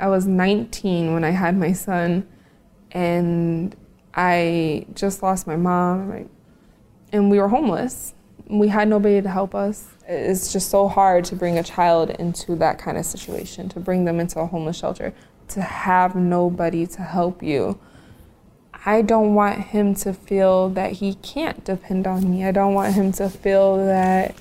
I was 19 when I had my son, and I just lost my mom, and we were homeless. We had nobody to help us. It's just so hard to bring a child into that kind of situation, to bring them into a homeless shelter, to have nobody to help you. I don't want him to feel that he can't depend on me. I don't want him to feel that,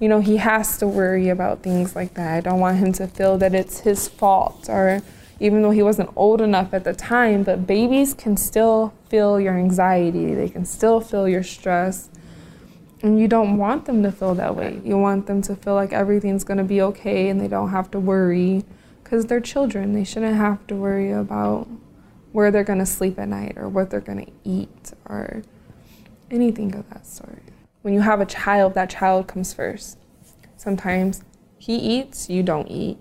you know, he has to worry about things like that. I don't want him to feel that it's his fault or even though he wasn't old enough at the time, but babies can still feel your anxiety, they can still feel your stress. And you don't want them to feel that way. You want them to feel like everything's going to be okay and they don't have to worry because they're children. They shouldn't have to worry about where they're going to sleep at night or what they're going to eat or anything of that sort. When you have a child, that child comes first. Sometimes he eats, you don't eat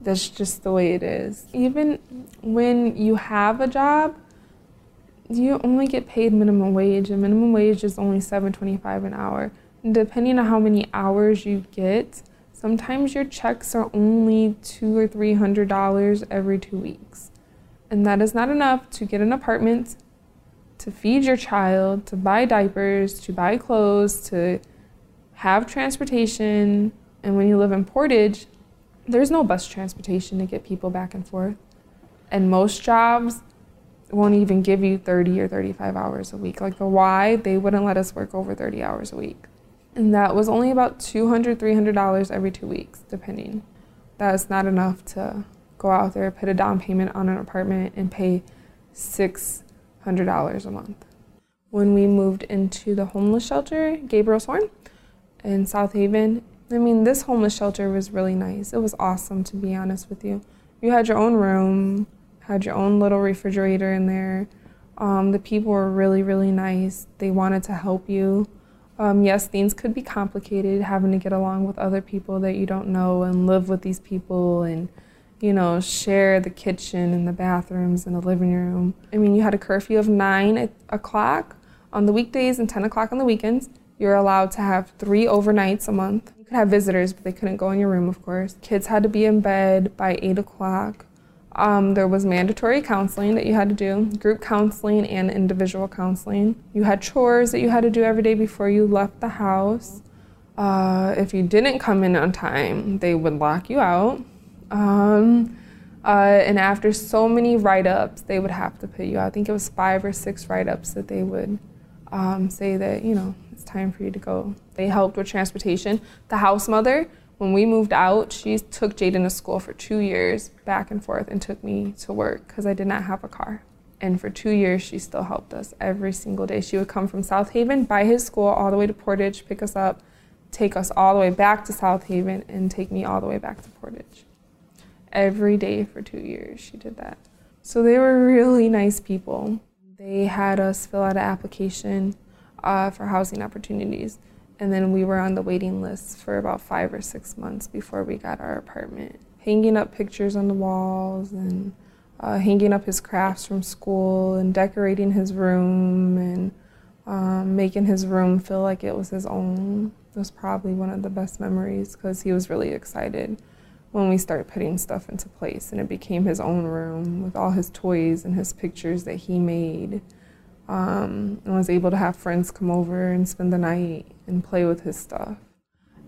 that's just the way it is. Even when you have a job, you only get paid minimum wage, and minimum wage is only seven twenty-five an hour. And depending on how many hours you get, sometimes your checks are only two or three hundred dollars every two weeks, and that is not enough to get an apartment, to feed your child, to buy diapers, to buy clothes, to have transportation. And when you live in Portage, there's no bus transportation to get people back and forth. And most jobs won't even give you 30 or 35 hours a week. Like the Y, they wouldn't let us work over 30 hours a week. And that was only about $200, $300 every two weeks, depending. That's not enough to go out there, put a down payment on an apartment, and pay $600 a month. When we moved into the homeless shelter, Gabriel's Horn in South Haven, I mean, this homeless shelter was really nice. It was awesome, to be honest with you. You had your own room, had your own little refrigerator in there. Um, the people were really, really nice. They wanted to help you. Um, yes, things could be complicated, having to get along with other people that you don't know and live with these people and, you know, share the kitchen and the bathrooms and the living room. I mean, you had a curfew of 9 o'clock on the weekdays and 10 o'clock on the weekends. You're allowed to have three overnights a month You could have visitors, but they couldn't go in your room, of course. Kids had to be in bed by 8 o'clock. Um, there was mandatory counseling that you had to do, group counseling and individual counseling. You had chores that you had to do every day before you left the house. Uh, if you didn't come in on time, they would lock you out. Um, uh, and after so many write ups, they would have to put you out. I think it was five or six write ups that they would um, say that, you know, it's time for you to go. They helped with transportation. The house mother, when we moved out, she took Jaden to school for two years, back and forth, and took me to work because I did not have a car. And for two years, she still helped us every single day. She would come from South Haven by his school all the way to Portage, pick us up, take us all the way back to South Haven, and take me all the way back to Portage. Every day for two years, she did that. So they were really nice people. They had us fill out an application uh, for housing opportunities. And then we were on the waiting list for about five or six months before we got our apartment. Hanging up pictures on the walls and uh, hanging up his crafts from school and decorating his room and um, making his room feel like it was his own was probably one of the best memories because he was really excited when we started putting stuff into place and it became his own room with all his toys and his pictures that he made um, and was able to have friends come over and spend the night and play with his stuff.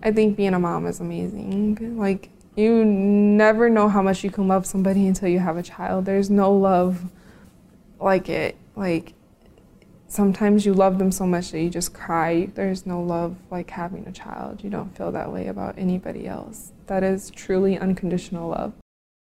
I think being a mom is amazing. Like, you never know how much you can love somebody until you have a child. There's no love like it. Like, sometimes you love them so much that you just cry. There's no love like having a child. You don't feel that way about anybody else. That is truly unconditional love.